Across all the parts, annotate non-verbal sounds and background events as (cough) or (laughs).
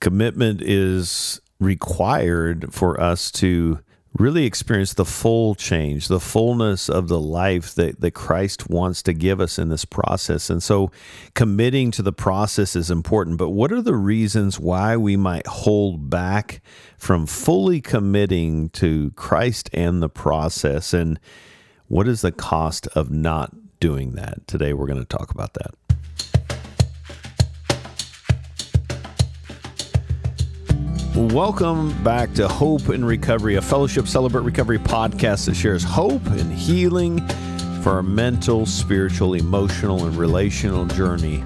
Commitment is required for us to really experience the full change, the fullness of the life that, that Christ wants to give us in this process. And so committing to the process is important. But what are the reasons why we might hold back from fully committing to Christ and the process? And what is the cost of not doing that? Today, we're going to talk about that. Welcome back to Hope and Recovery, a fellowship celebrate recovery podcast that shares hope and healing for our mental, spiritual, emotional, and relational journey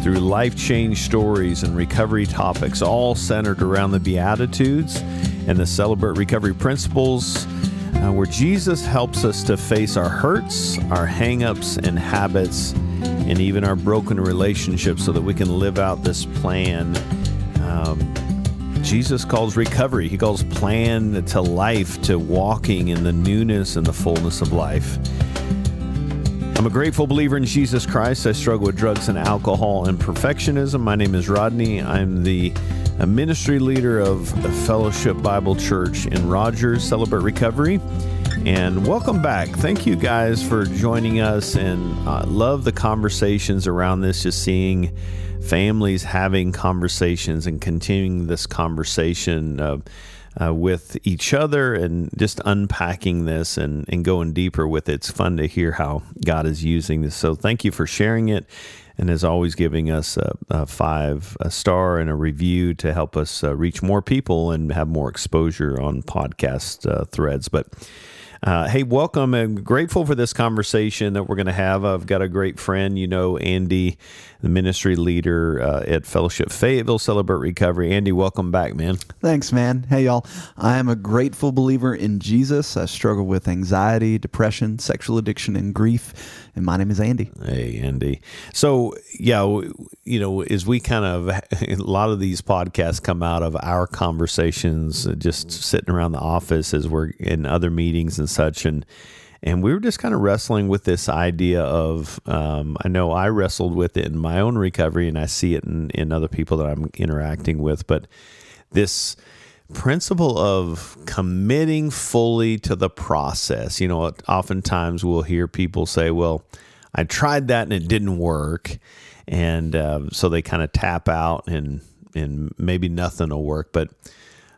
through life change stories and recovery topics, all centered around the Beatitudes and the Celebrate Recovery principles, uh, where Jesus helps us to face our hurts, our hangups, and habits, and even our broken relationships so that we can live out this plan. Um, Jesus calls recovery. He calls plan to life, to walking in the newness and the fullness of life. I'm a grateful believer in Jesus Christ. I struggle with drugs and alcohol and perfectionism. My name is Rodney. I'm the ministry leader of the Fellowship Bible Church in Rogers, Celebrate Recovery. And welcome back. Thank you guys for joining us and uh, love the conversations around this, just seeing families having conversations and continuing this conversation uh, uh, with each other and just unpacking this and, and going deeper with it. It's fun to hear how God is using this. So thank you for sharing it. And as always, giving us a, a five a star and a review to help us uh, reach more people and have more exposure on podcast uh, threads. But uh, hey, welcome and grateful for this conversation that we're going to have. I've got a great friend, you know, Andy, the ministry leader uh, at Fellowship Fayetteville Celebrate Recovery. Andy, welcome back, man. Thanks, man. Hey, y'all. I am a grateful believer in Jesus. I struggle with anxiety, depression, sexual addiction, and grief. And my name is Andy. Hey, Andy. So, yeah, you know, as we kind of, (laughs) a lot of these podcasts come out of our conversations uh, just sitting around the office as we're in other meetings and such. And, and we were just kind of wrestling with this idea of um, I know I wrestled with it in my own recovery, and I see it in, in other people that I'm interacting with. But this principle of committing fully to the process. You know, oftentimes we'll hear people say, well, I tried that and it didn't work. And uh, so they kind of tap out and, and maybe nothing will work. But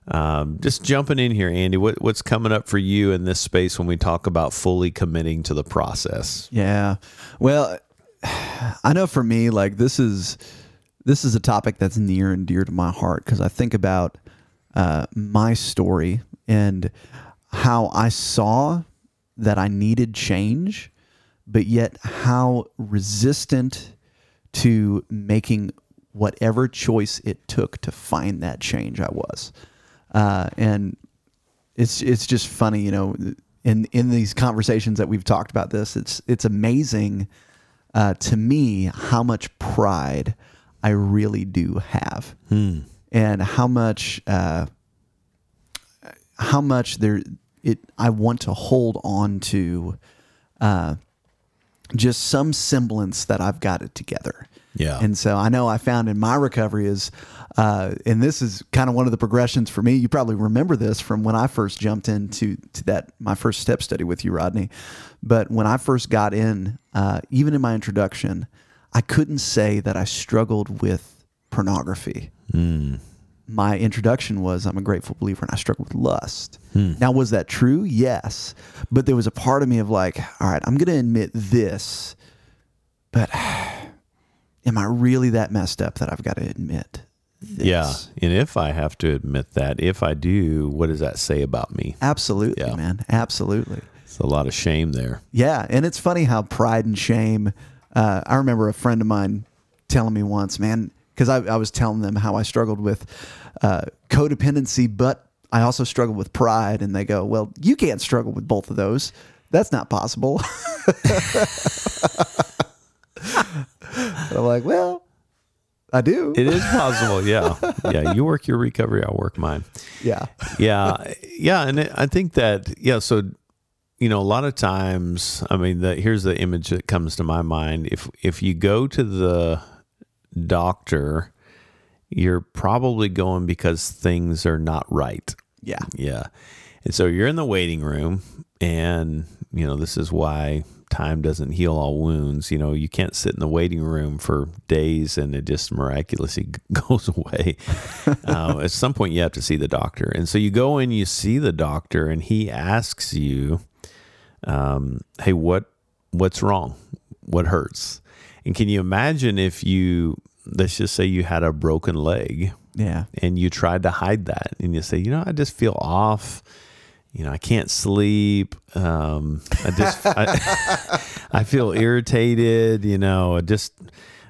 um, just jumping in here, Andy, what, what's coming up for you in this space when we talk about fully committing to the process? Yeah. Well, I know for me, like this is this is a topic that's near and dear to my heart because I think about uh, my story and how I saw that I needed change, but yet how resistant to making whatever choice it took to find that change I was. Uh, and it's it's just funny, you know, in in these conversations that we've talked about this, it's it's amazing uh, to me how much pride I really do have. Hmm and how much uh, how much there it I want to hold on to uh, just some semblance that I've got it together. Yeah. And so I know I found in my recovery is, uh, and this is kind of one of the progressions for me. You probably remember this from when I first jumped into to that my first step study with you, Rodney. But when I first got in, uh, even in my introduction, I couldn't say that I struggled with pornography. Mm. My introduction was I'm a grateful believer and I struggle with lust. Hmm. Now, was that true? Yes. But there was a part of me of like, all right, I'm going to admit this, but (sighs) am I really that messed up that I've got to admit? This? Yeah. And if I have to admit that, if I do, what does that say about me? Absolutely, yeah. man. Absolutely. It's a lot of shame there. Yeah. And it's funny how pride and shame. Uh, I remember a friend of mine telling me once, man, because I, I, was telling them how I struggled with uh, codependency, but I also struggle with pride. And they go, Well, you can't struggle with both of those. That's not possible. (laughs) I'm like, Well, I do. It is possible. Yeah. Yeah. You work your recovery, I'll work mine. Yeah. Yeah. Yeah. And I think that, yeah. So, you know, a lot of times, I mean, the, here's the image that comes to my mind. If, if you go to the doctor you're probably going because things are not right. Yeah. Yeah. And so you're in the waiting room, and, you know, this is why time doesn't heal all wounds. You know, you can't sit in the waiting room for days and it just miraculously (laughs) goes away. uh, (laughs) at some point, you have to see the doctor. And so you go in, you see the doctor, and he asks you, um, hey, what what's wrong? What hurts? And can you imagine if you, let's just say you had a broken leg Yeah. and you tried to hide that and you say, you know, I just feel off. You know, I can't sleep. Um, I just, I, (laughs) I feel irritated. You know, I just,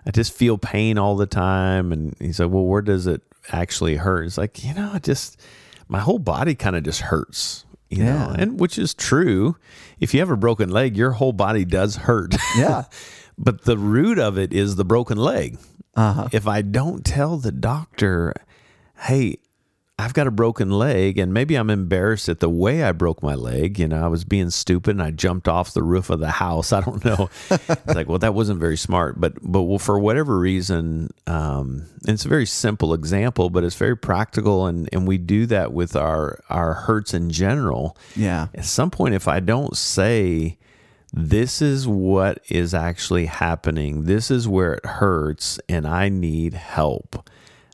I just feel pain all the time. And he's like, well, where does it actually hurt? It's like, you know, I just, my whole body kind of just hurts. You Yeah. know, and which is true. If you have a broken leg, your whole body does hurt. Yeah. (laughs) but the root of it is the broken leg Uh-huh. if I don't tell the doctor, hey, I've got a broken leg, and maybe I'm embarrassed at the way I broke my leg. You know, I was being stupid and I jumped off the roof of the house. (laughs) I don't know. it's like, well, that wasn't very smart. But but well, for whatever reason, um, and it's a very simple example, but it's very practical, and and we do that with our our hurts in general Yeah. at some point if i don't say this is what is actually happening this is where it hurts and i need help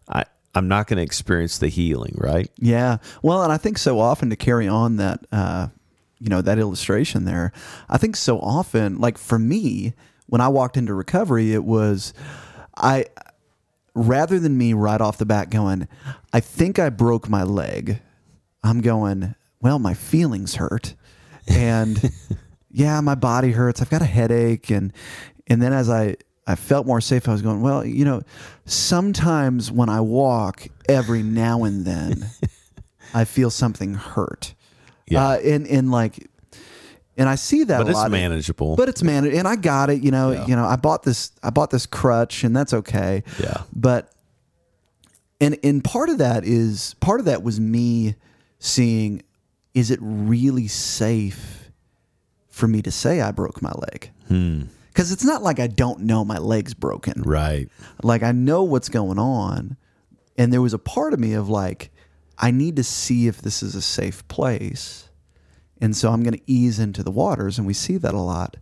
i i'm not going to experience the healing right Yeah. Well, and I think so often to carry on that, uh, you know, that illustration there, I think so often, like for me, when I walked into recovery, it was, I, rather than me right off the bat going, I think I broke my leg, I'm going, well, my feelings hurt. And (laughs) yeah, my body hurts. I've got a headache. And, and then as I, I felt more safe, I was going, well, you know, sometimes when I walk, every now and then, (laughs) I feel something hurt. Yeah. Uh, and, and like, and I see that but it's manageable But it's managed, and I got it. You know, Yeah. you know, I bought this. I bought this crutch, and that's okay. Yeah. But, and and part of that is part of that was me seeing, is it really safe for me to say I broke my leg? Hmm. Because it's not like I don't know my leg's broken. right Like I know what's going on, and there was a part of me of like, I need to see if this is a safe place, and so I'm going to ease into the waters, and we see that a lot.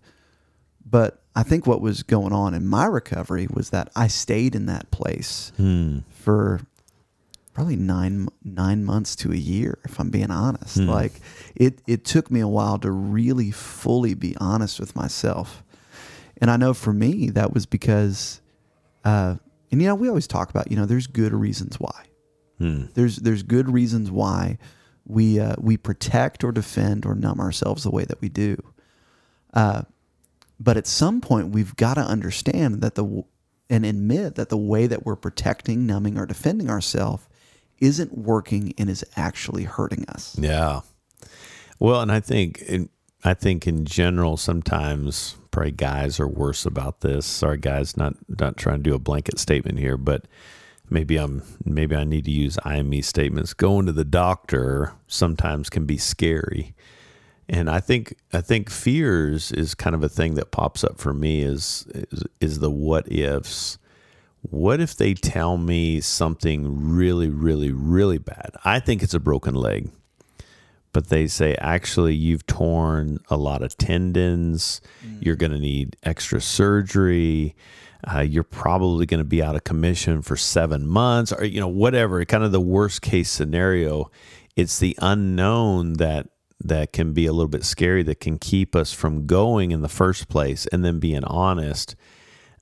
But I think what was going on in my recovery was that I stayed in that place hmm. for probably nine nine months to a year, if I'm being honest. Like it it took me a while to really fully be honest with myself, and I know for me that was because, uh, and you know we always talk about you know there's good reasons why. There's there's good reasons why we uh, we protect or defend or numb ourselves the way that we do. Uh, but at some point, we've got to understand that the and admit that the way that we're protecting, numbing, or defending ourselves isn't working and is actually hurting us. yeah well and i think in, i think in general sometimes probably guys are worse about this sorry guys not not trying to do a blanket statement here but maybe I'm maybe I need to use IME statements. Going to the doctor sometimes can be scary. And I think I think fears is kind of a thing that pops up for me is is, is the what ifs. What if they tell me something really, really, really bad? I think it's a broken leg, but they say actually you've torn a lot of tendons. You're going to need extra surgery. Uh, you're probably going to be out of commission for seven months, or you know whatever. Kind of the worst case scenario. It's the unknown that that can be a little bit scary that can keep us from going in the first place, and then being honest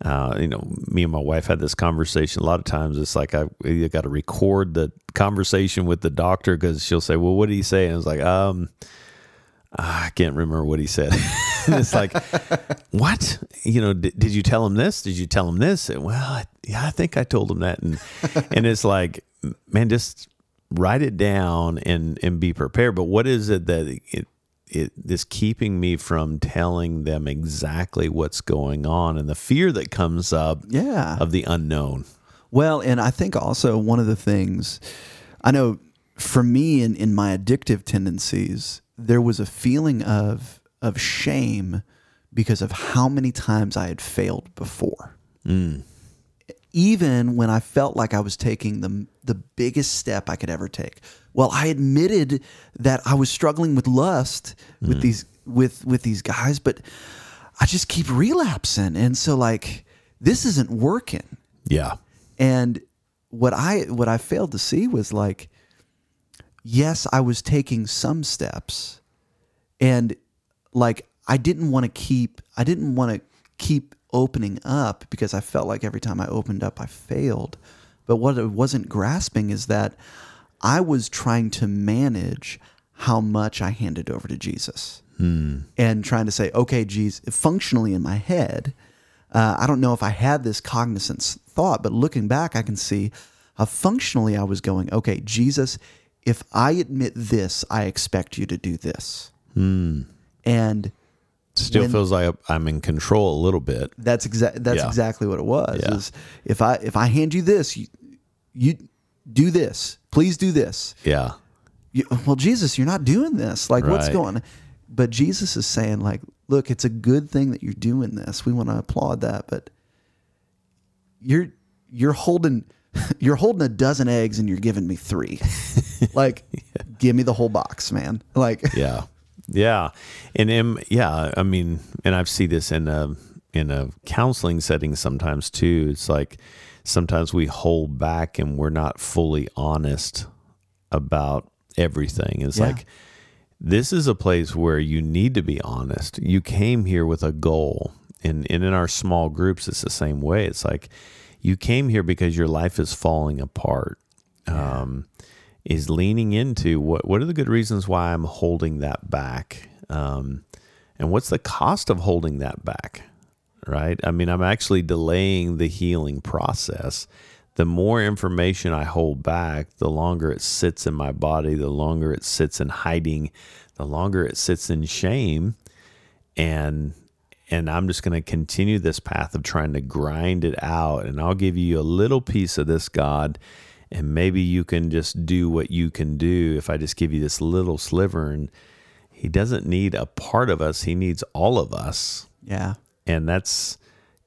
uh, you know, me and my wife had this conversation. A lot of times it's like I you got to record the conversation with the doctor because she'll say, "Well, what did he say?" And it's like, um, I can't remember what he said. (laughs) it's like, what? You know, did, did you tell him this? Did you tell him this? And, well, I, yeah, I think I told him that. And (laughs) and it's like, man, just write it down and and be prepared. But what is it that it it is keeping me from telling them exactly what's going on and the fear that comes up Yeah. of the unknown. Well, and I think also one of the things I know for me in, in my addictive tendencies, there was a feeling of of shame because of how many times I had failed before. Mm. even when I felt like I was taking the the biggest step I could ever take. Well, I admitted that I was struggling with lust with mm. these with with these guys, but I just keep relapsing, and so like this isn't working. Yeah. And what I what I failed to see was like, yes, I was taking some steps, and like I didn't want to keep I didn't want to keep opening up because I felt like every time I opened up I failed. But what I wasn't grasping is that I was trying to manage how much I handed over to Jesus. And trying to say, okay, Jesus, functionally in my head, uh, I don't know if I had this cognizance thought, but looking back, I can see how functionally I was going, okay, Jesus, if I admit this, I expect you to do this. And Still When- feels like I'm in control a little bit. that's exactly that's Yeah. exactly what it was. Yeah. Is if I if I hand you this, you, you do this. Please do this. Yeah. You, well, Jesus, you're not doing this. Like, what's going? on? But Jesus is saying, like, look, it's a good thing that you're doing this. We want to applaud that, but you're you're holding (laughs) you're holding a dozen eggs and you're giving me three. (laughs) like, give me the whole box, man. Like, (laughs) Yeah. Yeah. And um, yeah, I mean, and I've seen this in a in a counseling setting sometimes too. It's like sometimes we hold back and we're not fully honest about everything. It's Yeah. like this is a place where you need to be honest. You came here with a goal. And, and in our small groups, it's the same way. It's like you came here because your life is falling apart. Um, is leaning into what what are the good reasons why I'm holding that back, um, and what's the cost of holding that back, right? I mean, I'm actually delaying the healing process. The more information I hold back, the longer it sits in my body, the longer it sits in hiding, the longer it sits in shame, and and I'm just going to continue this path of trying to grind it out. And I'll give you a little piece of this, God, and maybe you can just do what you can do if I just give you this little sliver. And He doesn't need a part of us, He needs all of us. yeah, And that's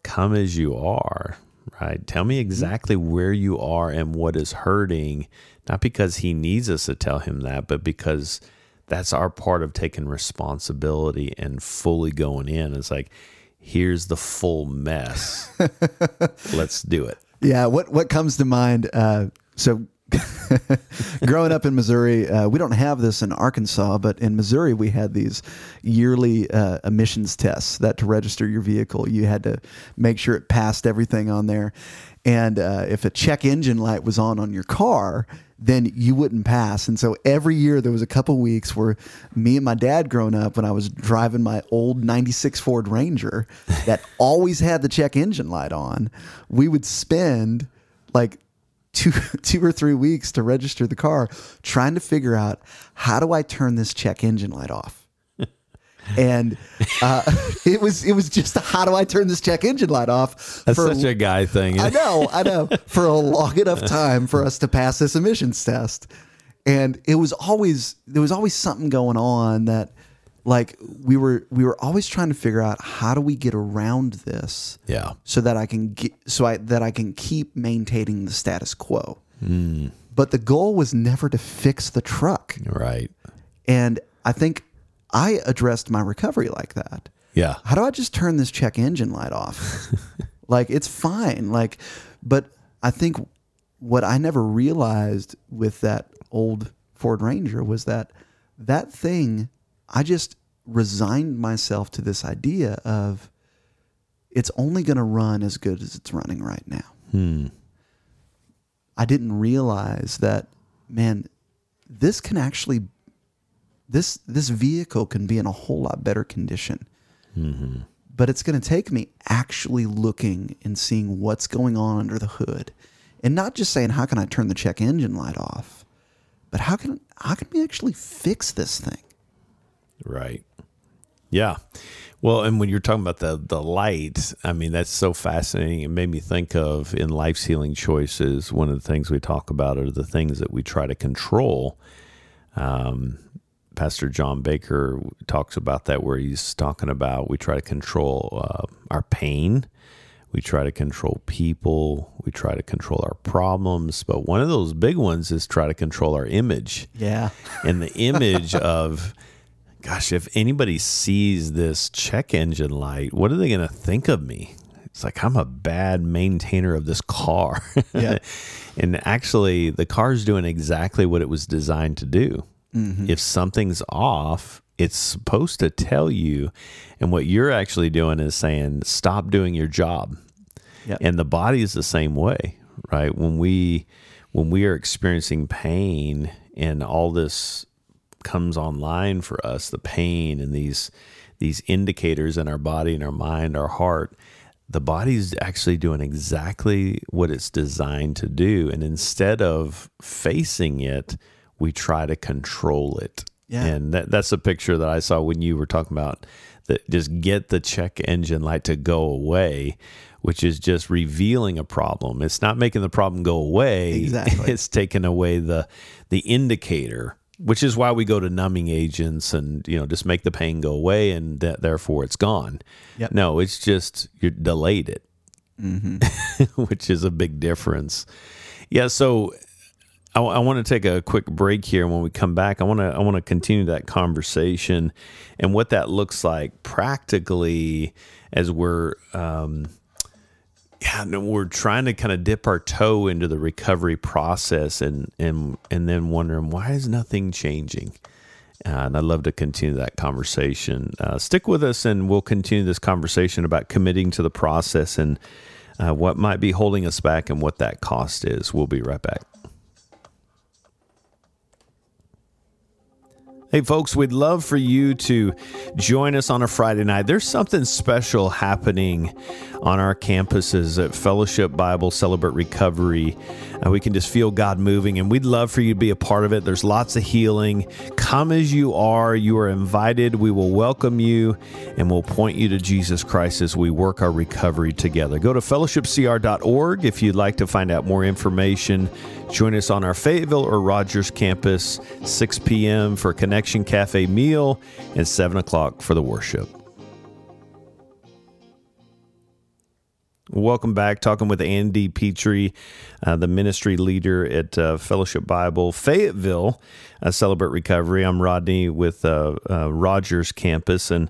come as you are, right? Tell me exactly where you are and what is hurting, not because He needs us to tell Him that, but because that's our part of taking responsibility and fully going in. It's like, here's the full mess. (laughs) Let's do it. Yeah, what what comes to mind? Uh, so, (laughs) growing up in Missouri, uh, we don't have this in Arkansas, but in Missouri we had these yearly uh, emissions tests. That to register your vehicle, you had to make sure it passed everything on there, and uh, if a check engine light was on on your car. Then you wouldn't pass, and so every year there was a couple weeks where me and my dad, growing up, when I was driving my old '96 Ford Ranger that always had the check engine light on, we would spend like two (laughs) two or three weeks to register the car trying to figure out how do I turn this check engine light off. (laughs) And uh, (laughs) it was it was just how do I turn this check engine light off? That's for- such a guy thing. I know, I know, for a long enough time for us to pass this emissions test. And it was always there was always something going on that like we were we were always trying to figure out how do we get around this Yeah. so that I can get so I that I can keep maintaining the status quo. Hmm. But the goal was never to fix the truck. Right. And I think I addressed my recovery like that. Yeah. How do I just turn this check engine light off? (laughs) like it's fine. Like but I think what I never realized with that old Ford Ranger was that that thing I just resigned myself to this idea of it's only going to run as good as it's running right now. Hmm. I didn't realize that man this can actually this this vehicle can be in a whole lot better condition. Mm-hmm. But it's going to take me actually looking and seeing what's going on under the hood. And not just saying how can i turn the check engine light off but how can how can we actually fix this thing Right. Yeah. Well, and when you're talking about the the light, I mean that's so fascinating. It made me think of in life's healing choices. One of the things we talk about are the things that we try to control. Um, Pastor John Baker talks about that, where he's talking about we try to control uh, our pain, We try to control people. We try to control our problems. But one of those big ones is try to control our image. Yeah. And the image (laughs) of, gosh, if anybody sees this check engine light, what are they going to think of me? It's like I'm a bad maintainer of this car. (laughs) Yeah. and actually, the car's doing exactly what it was designed to do. Mm-hmm. If something's off, it's supposed to tell you. And what you're actually doing is saying, stop doing your job. Yep. And the body is the same way, right? When we when we are experiencing pain and all this comes online for us, the pain and these these indicators in our body and our mind, our heart, the body's actually doing exactly what it's designed to do. And instead of facing it, we try to control it. Yeah. And that, that's a picture that I saw when you were talking about that just get the check engine light to go away, which is just revealing a problem. It's not making the problem go away. Exactly. (laughs) It's taking away the the indicator, which is why we go to numbing agents and you know just make the pain go away and that therefore it's gone. Yep. No, it's just you delayed it, (laughs) which is a big difference. Yeah, so I, I want to take a quick break here. When we come back, I want to I want to continue that conversation and what that looks like practically as we're um, yeah, we're trying to kind of dip our toe into the recovery process and and and then wondering why is nothing changing. Uh, and I'd love to continue that conversation. Uh, stick with us, and we'll continue this conversation about committing to the process and uh, what might be holding us back and what that cost is. We'll be right back. Hey, folks, we'd love for you to join us on a Friday night. There's something special happening on our campuses at Fellowship Bible Celebrate Recovery. Uh, we can just feel God moving, and we'd love for you to be a part of it. There's lots of healing. Come as you are. You are invited. We will welcome you, and we'll point you to Jesus Christ as we work our recovery together. Go to fellowshipcr.org if you'd like to find out more information. Join us on our Fayetteville or Rogers campus, 6 p.m. for Connection Cafe meal and 7 o'clock for the worship. Welcome back. Talking with Andy Petrie, uh, the ministry leader at uh, Fellowship Bible Fayetteville, uh, Celebrate Recovery. I'm Rodney with uh, uh, Rogers Campus, and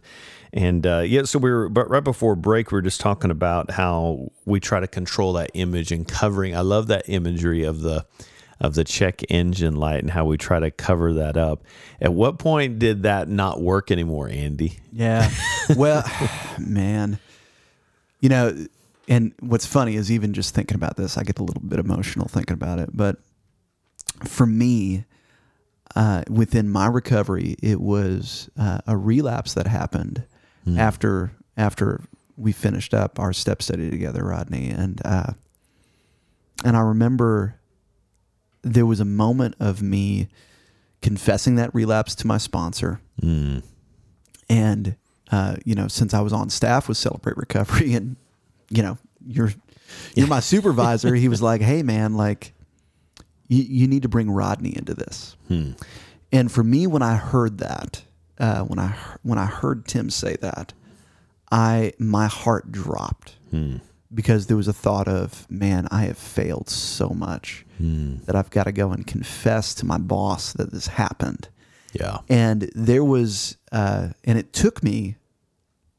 and uh, yeah, so we were but right before break, we were just talking about how we try to control that image and covering. I love that imagery of the of the check engine light and how we try to cover that up. At what point did that not work anymore, Andy? Yeah. Well, (sighs) man, you know, and what's funny is even just thinking about this, I get a little bit emotional thinking about it. But for me, uh, within my recovery, it was uh, a relapse that happened after after we finished up our step study together, Rodney, and uh, and I remember there was a moment of me confessing that relapse to my sponsor. And, uh, you know, since I was on staff with Celebrate Recovery and, you know, you're, you're my (laughs) supervisor, he was like, Hey man, like you, you need to bring Rodney into this. And for me, when I heard that, uh, when I, when I heard Tim say that, I, my heart dropped because there was a thought of, man, I have failed so much that I've got to go and confess to my boss that this happened. Yeah. And there was, uh, and it took me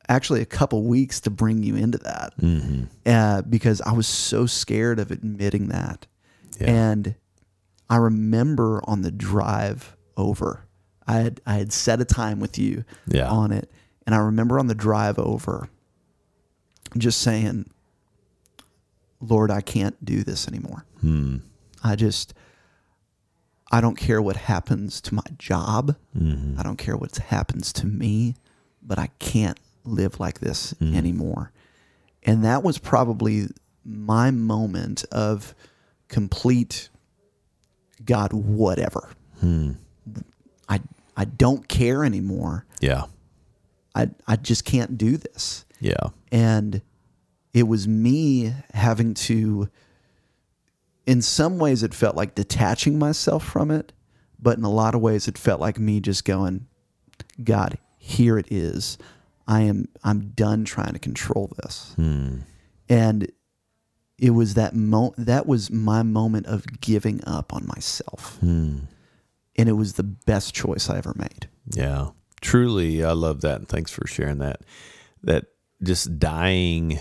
actually a couple weeks to bring you into that uh, because I was so scared of admitting that. Yeah. And I remember on the drive over, I had I had set a time with you Yeah. on it, and I remember on the drive over, just saying, "Lord, I can't do this anymore. Hmm. I just." I don't care what happens to my job. Mm-hmm. I don't care what happens to me, but I can't live like this mm-hmm. anymore. And that was probably my moment of complete God, whatever. Hmm. I I don't care anymore. Yeah. I I just can't do this. Yeah. And it was me having to in some ways it felt like detaching myself from it, but in a lot of ways it felt like me just going, God, here it is. I am I'm done trying to control this. and it was that mo- that was my moment of giving up on myself, Hmm. And it was the best choice I ever made. Yeah, truly, I love that. And thanks for sharing that. That just dying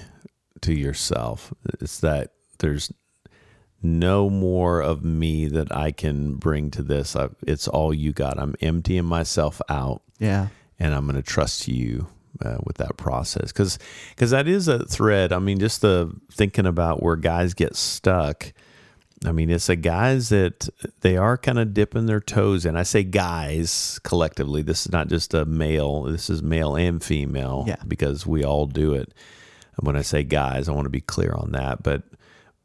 to yourself. It's that there's no more of me that I can bring to this. I, it's all you got. I'm emptying myself out, Yeah, and I'm going to trust you uh, with that process because because that is a thread. I mean, just the thinking about where guys get stuck. I mean, it's the guys that they are kind of dipping their toes in. I say guys collectively. This is not just a male. This is male and female. Yeah. Because we all do it. And when I say guys, I want to be clear on that. But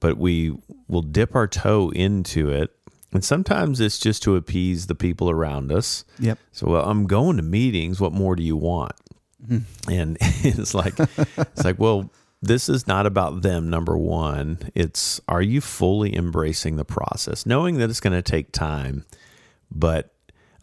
but we will dip our toe into it, and sometimes it's just to appease the people around us. yep, So well, I'm going to meetings. What more do you want? Mm-hmm. And (laughs) it's like it's like, well, this is not about them. Number one, it's are you fully embracing the process, knowing that it's going to take time, but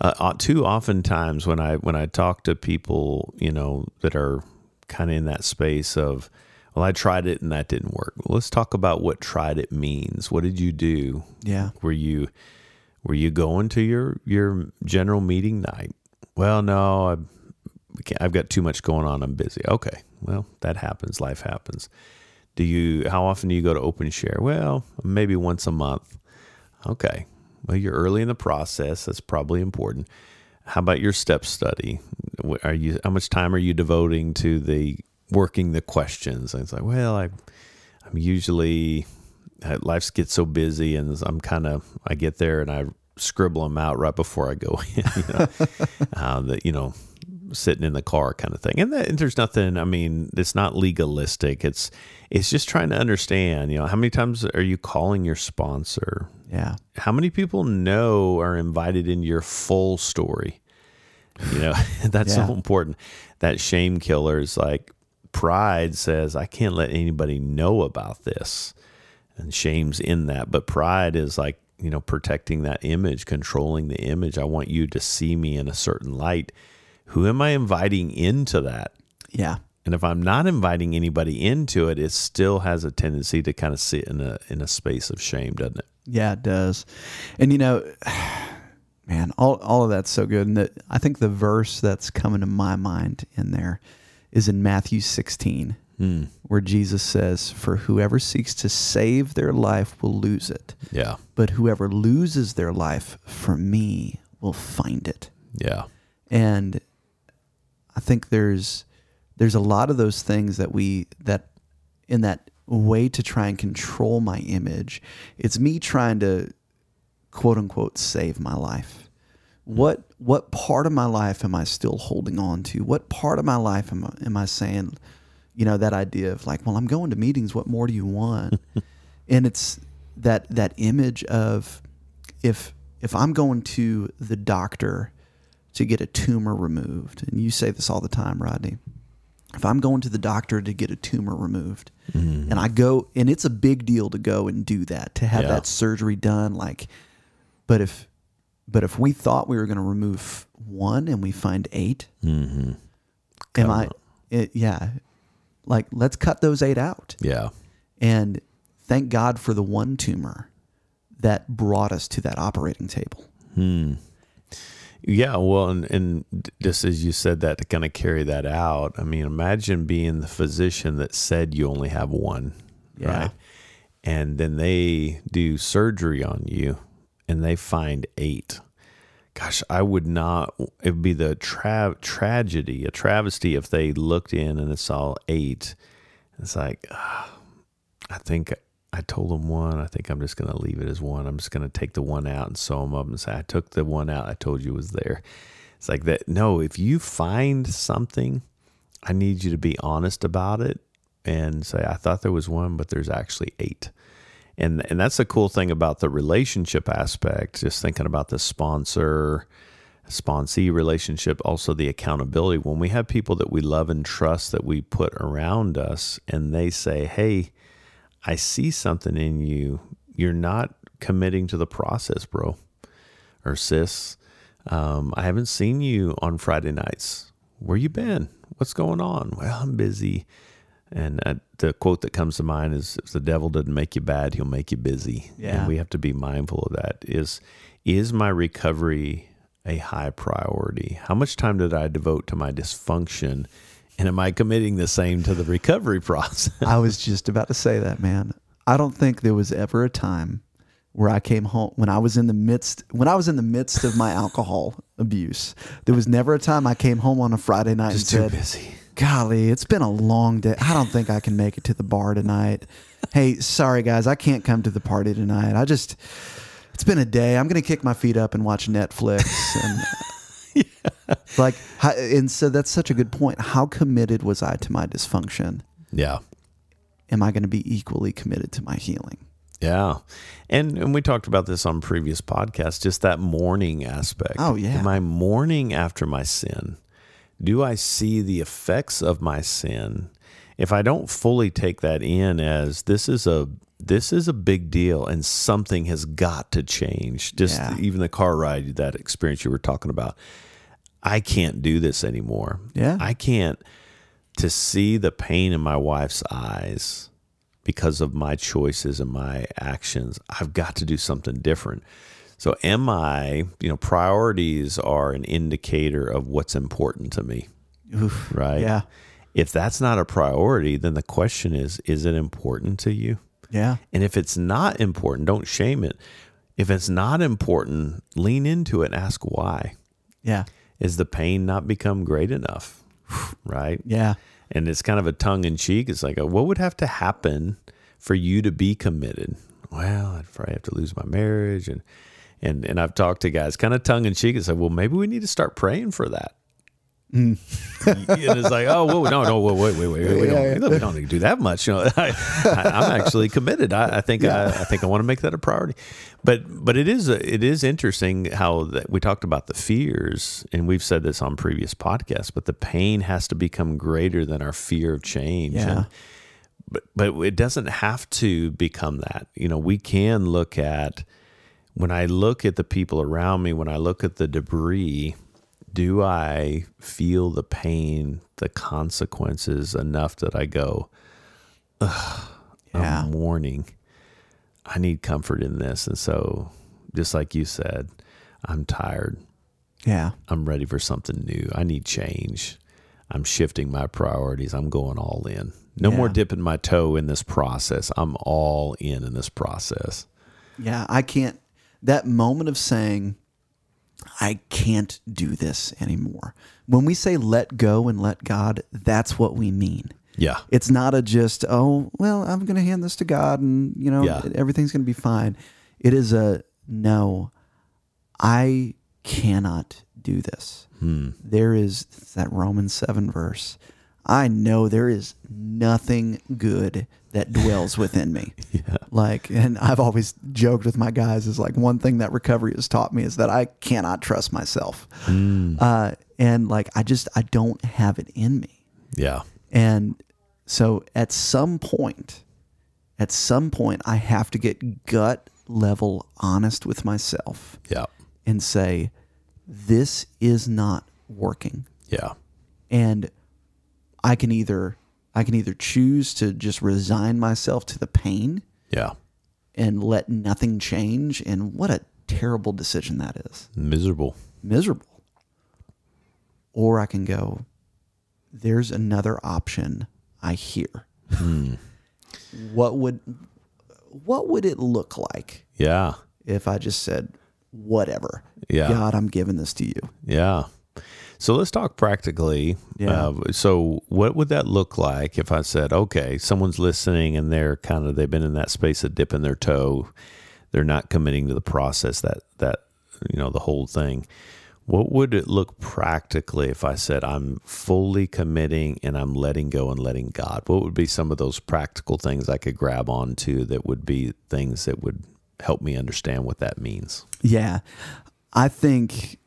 uh, uh, too oftentimes when I when I talk to people, you know, that are kind of in that space of, well, I tried it and that didn't work. Well, let's talk about what tried it means. What did you do? yeah, Were you were you going to your your general meeting night? Well, no, I I've got too much going on. I'm busy. Okay, well that happens. Life happens. Do you? How often do you go to open share? Well, maybe once a month. Okay. Well, you're early in the process. That's probably important. How about your step study? Are you? How much time are you devoting to the working the questions? And it's like, well, I, I'm usually life gets so busy, and I'm kind of I get there and I scribble them out right before I go (laughs) in. You know, uh, that you know, sitting in the car kind of thing. And, that, and there's nothing. I mean, it's not legalistic. It's it's just trying to understand. You know, how many times are you calling your sponsor? yeah, How many people know are invited into your full story? You know, (laughs) that's Yeah. so important. That shame killer is like pride says, I can't let anybody know about this. And shame's in that. But pride is like, you know, protecting that image, controlling the image. I want you to see me in a certain light. Who am I inviting into that? yeah, And if I'm not inviting anybody into it, it still has a tendency to kind of sit in a in a space of shame, doesn't it? yeah. It does, and you know, (sighs) man, all all of that's so good. And the, I think the verse that's coming to my mind in there is in Matthew 16, hmm. where Jesus says, "For whoever seeks to save their life will lose it, Yeah. but whoever loses their life for me will find it." Yeah. and I think there's there's a lot of those things that we that in that way to try and control my image. It's me trying to quote unquote save my life. Hmm. What what part of my life am I still holding on to? What part of my life am I, am I saying, you know, that idea of like, well, I'm going to meetings. What more do you want? (laughs) and it's that that image of if if I'm going to the doctor to get a tumor removed, and you say this all the time, Rodney. If I'm going to the doctor to get a tumor removed, mm. and I go, and it's a big deal to go and do that, to have Yeah. that surgery done, like, but if, but if we thought we were going to remove one and we find 8 Mm-hmm. am I, it, eh, yeah, like let's cut those eight out, Yeah. and thank God for the one tumor that brought us to that operating table. Hmm. Yeah. Well, and, and just as you said that to kind of carry that out, I mean, imagine being the physician that said you only have one, Yeah. right? And then they do surgery on you and they find eight. Gosh, I would not, it would be the tra- tragedy, a travesty if they looked in and it saw eight. It's like, ah, I think I told them one. I think I'm just going to leave it as one. I'm just going to take the one out and sew them up and say, I took the one out I told you was there. It's like that. No, if you find something, I need you to be honest about it and say, I thought there was one, but there's actually eight. And, and that's the cool thing about the relationship aspect, just thinking about the sponsor, sponsee relationship, also the accountability. When we have people that we love and trust that we put around us and they say, Hey, I see something in you. You're not committing to the process, bro or sis. Um, I haven't seen you on Friday nights. Where you been? What's going on? Well, I'm busy. And uh, the quote that comes to mind is if the devil doesn't make you bad, he'll make you busy. Yeah. And we have to be mindful of that. Is is my recovery a high priority? How much time did I devote to my dysfunction? And am I committing the same to the recovery (laughs) process? I was just about to say that, man. I don't think there was ever a time where I came home when I was in the midst when I was in the midst of my alcohol abuse. There was never a time I came home on a Friday night Just and too said, busy. "Golly, it's been a long day. I don't think I can make it to the bar tonight. Hey, sorry guys, I can't come to the party tonight. I just it's been a day. I'm going to kick my feet up and watch Netflix and (laughs) like how, and so that's such a good point. How committed was I to my dysfunction? Yeah. Am I going to be equally committed to my healing? Yeah. And and we talked about this on previous podcasts, just that mourning aspect. Oh, yeah. Am I mourning after my sin? Do I see the effects of my sin? If I don't fully take that in as this is a this is a big deal and something has got to change. Just Yeah. even the car ride, that experience you were talking about. I can't do this anymore. Yeah. I can't to see the pain in my wife's eyes because of my choices and my actions. I've got to do something different. So am I, you know, priorities are an indicator of what's important to me, Oof. right? Yeah. If that's not a priority, then the question is is it important to you? Yeah. And if it's not important, don't shame it. If it's not important, lean into it and ask why. Yeah. Is the pain not become great enough? (sighs) Right? Yeah. And it's kind of a tongue in cheek. It's like, uh, what would have to happen for you to be committed? Well, I'd probably have to lose my marriage. And, and, and I've talked to guys kind of tongue in cheek and said, well, maybe we need to start praying for that. Mm. (laughs) and it's like, oh, whoa, no, no, wait, wait, wait, wait, wait. We, don't, we don't need to do that much. You know, (laughs) I, I'm actually committed. I, I think I, I think I want to make that a priority. But but it is it is interesting how that we talked about the fears, and we've said this on previous podcasts. But the pain has to become greater than our fear of change. Yeah. And, but but it doesn't have to become that. You know, we can look at when I look at the people around me, when I look at the debris, do I feel the pain, the consequences enough that I go, Yeah. I'm mourning. I need comfort in this. And so, just like you said, I'm tired. Yeah. I'm ready for something new. I need change. I'm shifting my priorities. I'm going all in. No more dipping my toe in this process. I'm all in in this process. Yeah. I can't, that moment of saying, I can't do this anymore. When we say let go and let God, that's what we mean. Yeah. It's not a just, oh, well, I'm going to hand this to God and, you know, Yeah. everything's going to be fine. It is a no, I cannot do this. Hmm. There is that Romans 7 verse. I know there is nothing good that dwells within me. (laughs) Yeah. Like, and I've always joked with my guys is like one thing that recovery has taught me is that I cannot trust myself. Uh, and like, I just, I don't have it in me. Yeah. And so at some point, at some point, I have to get gut level honest with myself Yeah. and say, this is not working. Yeah. And I can either, I can either choose to just resign myself to the pain Yeah. and let nothing change. And what a terrible decision that is. Miserable. Miserable. Or I can go, there's another option I hear. Hmm. what would what would it look like Yeah. if I just said, whatever. Yeah. God, I'm giving this to you. Yeah. So let's talk practically. Yeah. Uh, so what would that look like if I said, okay, someone's listening and they're kind of they've been in that space of dipping their toe, they're not committing to the process that that you know the whole thing. What would it look practically if I said I'm fully committing and I'm letting go and letting God? What would be some of those practical things I could grab onto that would be things that would help me understand what that means? Yeah. I think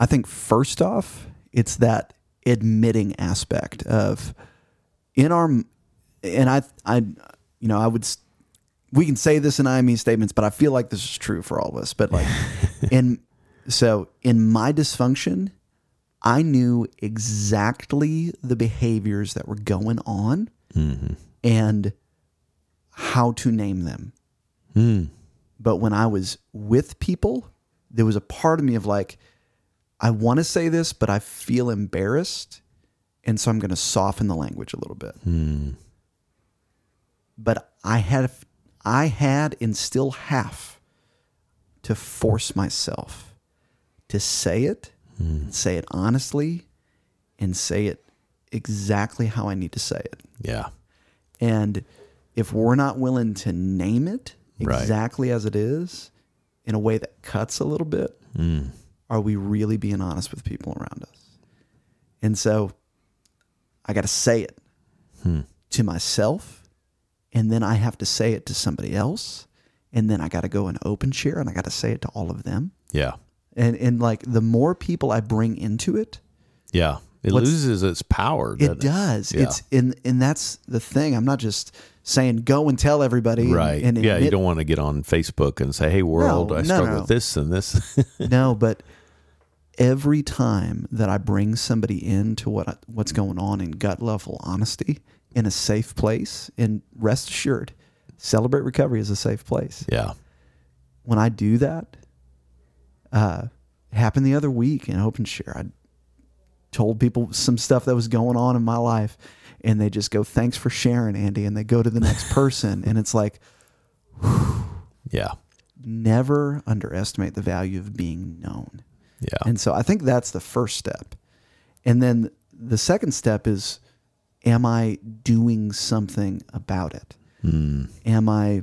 I think first off, it's that admitting aspect of in our and I I you know, I would we can say this in IME statements, but I feel like this is true for all of us. But like (laughs) in so in my dysfunction, I knew exactly the behaviors that were going on mm-hmm. and how to name them. Hmm. But when I was with people, there was a part of me of like, I want to say this, but I feel embarrassed. And so I'm going to soften the language a little bit. Hmm. But I had, I had and still have to force myself to say it, hmm. and say it honestly, and say it exactly how I need to say it. Yeah. And if we're not willing to name it Right. exactly as it is in a way that cuts a little bit, hmm. Are we really being honest with people around us? And so I got to say it hmm. to myself, and then I have to say it to somebody else, and then I got to go and open share and I got to say it to all of them. Yeah. And and like the more people I bring into it, Yeah. It loses its power. it doesn't. Yeah. It's and and that's the thing. I'm not just saying go and tell everybody. right. And, yeah. You don't want to get on Facebook and say, "Hey, world, No, I no, struggle no. with this and this." (laughs) no, but every time that I bring somebody into what I, what's going on in gut level honesty in a safe place, and rest assured, celebrate recovery is a safe place. yeah. When I do that, uh, it happened the other week in open share. I told people some stuff that was going on in my life, and they just go, "Thanks for sharing, Andy," and they go to the next (laughs) person, and it's like Yeah. never underestimate the value of being known. Yeah. And so I think that's the first step. And then the second step is am I doing something about it? Am I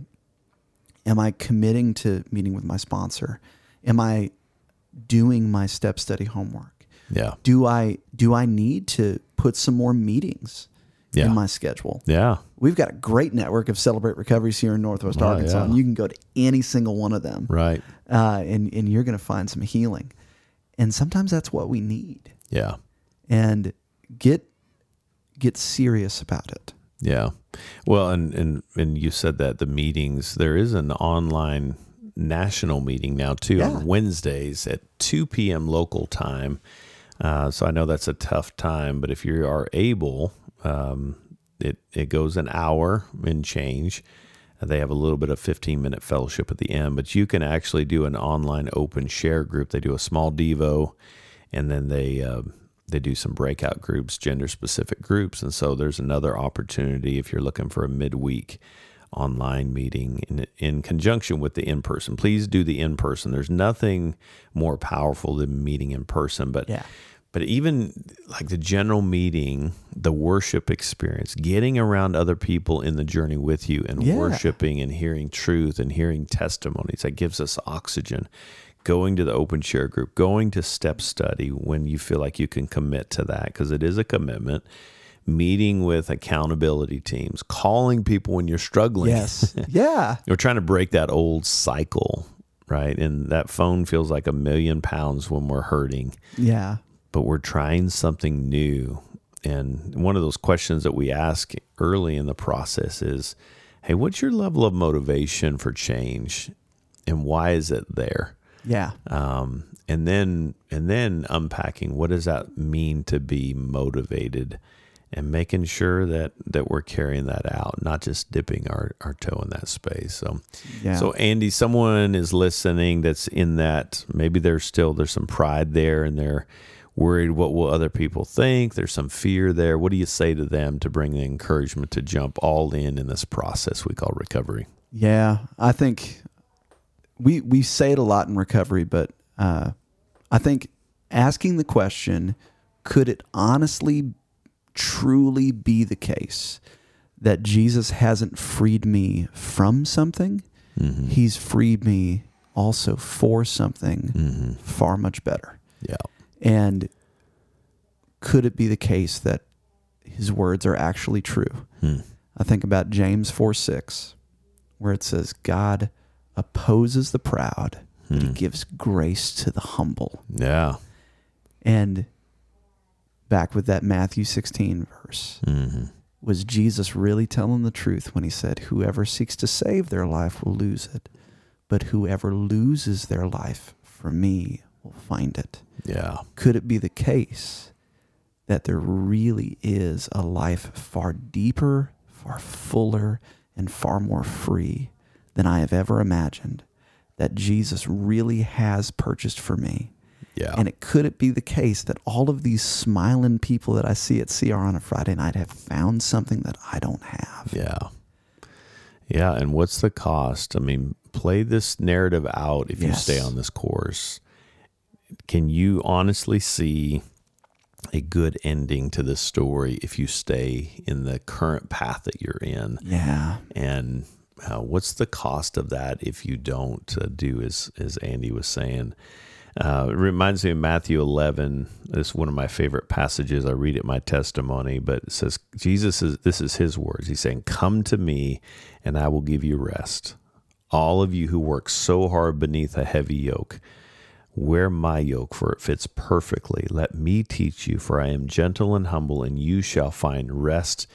am I committing to meeting with my sponsor? Am I doing my step study homework? yeah. Do I do I need to put some more meetings Yeah. in my schedule? Yeah. We've got a great network of Celebrate Recoveries here in Northwest Oh, Arkansas, yeah. and you can go to any single one of them Right. uh, and and you're going to find some healing. And sometimes that's what we need. Yeah. And get get serious about it. Yeah. Well, and and and you said that the meetings there is an online national meeting now too Yeah. on Wednesdays at 2 p.m. local time. Uh, so I know that's a tough time, but if you are able, um, it it goes an hour and change. They have a little bit of 15 minute fellowship at the end, but you can actually do an online open share group. They do a small Devo and then they uh, they do some breakout groups, gender specific groups, and so there's another opportunity if you're looking for a midweek online meeting in, in conjunction with the in person. Please do the in person. There's nothing more powerful than meeting in person, but Yeah. But even like the general meeting, the worship experience, getting around other people in the journey with you and Yeah. worshiping and hearing truth and hearing testimonies, that gives us oxygen. Going to the open share group, going to step study when you feel like you can commit to that, because it is a commitment. Meeting with accountability teams, calling people when you're struggling. Yes. (laughs) yeah. We're trying to break that old cycle, right? And that phone feels like a million pounds when we're hurting Yeah. But we're trying something new. And one of those questions that we ask early in the process is, hey, what's your level of motivation for change? And why is it there? Yeah. Um, and then and then unpacking what does that mean to be motivated and making sure that that we're carrying that out, not just dipping our, our toe in that space. So Yeah. so Andy, someone is listening that's in that maybe there's still there's some pride there and they're worried what will other people think. There's some fear there. What do you say to them to bring the encouragement to jump all in in this process we call recovery? Yeah. I think we we say it a lot in recovery, but uh, I think asking the question, could it honestly, truly be the case that Jesus hasn't freed me from something? He's freed me also for something far much better. Yeah. And could it be the case that his words are actually true? Hmm. I think about James 4 6, where it says, God opposes the proud, but he hmm. gives grace to the humble. Yeah. And back with that Matthew 16 verse, mm-hmm. was Jesus really telling the truth when he said, Whoever seeks to save their life will lose it, but whoever loses their life for me will find it? Yeah. could it be the case that there really is a life far deeper, far fuller and far more free than I have ever imagined that Jesus really has purchased for me. Yeah. And it could it be the case that all of these smiling people that I see at CR on a Friday night have found something that I don't have? Yeah. Yeah. And what's the cost? I mean, play this narrative out if you stay on this course. Can you honestly see a good ending to this story if you stay in the current path that you're in? Yeah. and uh, what's the cost of that if you don't uh, do as as Andy was saying? Uh, it reminds me of Matthew 11. It's one of my favorite passages. I read it in my testimony, but it says Jesus is this is his words. He's saying, "Come to me, and I will give you rest. All of you who work so hard beneath a heavy yoke." Wear my yoke, for it fits perfectly. Let me teach you, for I am gentle and humble, and you shall find rest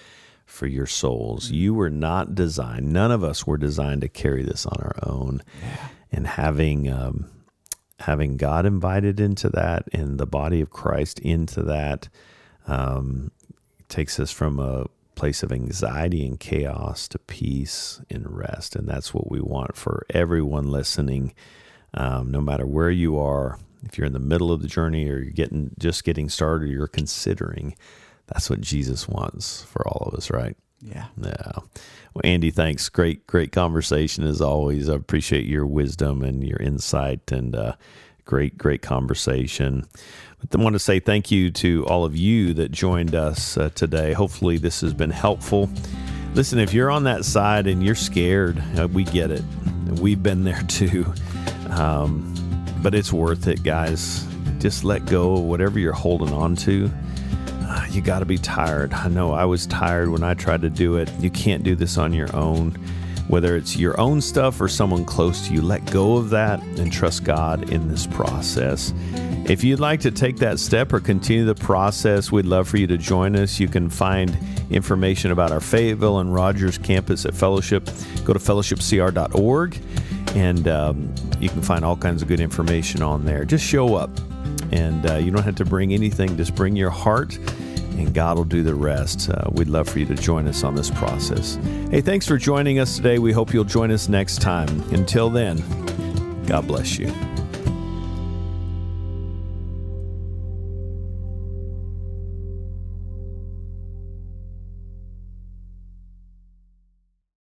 for your souls. You were not designed, none of us were designed to carry this on our own. And having um, having God invited into that and the body of Christ into that um, takes us from a place of anxiety and chaos to peace and rest. And that's what we want for everyone listening, um, no matter where you are. If you're in the middle of the journey or you're getting just getting started, or you're considering. That's what Jesus wants for all of us, right? Yeah. Yeah. Well, Andy, thanks. Great, great conversation as always. I appreciate your wisdom and your insight and uh, great, great conversation. But I want to say thank you to all of you that joined us uh, today. Hopefully, this has been helpful. Listen, if you're on that side and you're scared, uh, we get it. We've been there too. Um, but it's worth it, guys. Just let go of whatever you're holding on to uh, you got to be tired. I know I was tired when I tried to do it. You can't do this on your own. Whether it's your own stuff or someone close to you, let go of that and trust God in this process. If you'd like to take that step or continue the process, we'd love for you to join us. You can find information about our Fayetteville and Rogers campus at Fellowship. Go to fellowshipcr.org and um, you can find all kinds of good information on there. Just show up and uh, you don't have to bring anything, just bring your heart, and God will do the rest. Uh, we'd love for you to join us on this process. Hey, thanks for joining us today. We hope you'll join us next time. Until then, God bless you.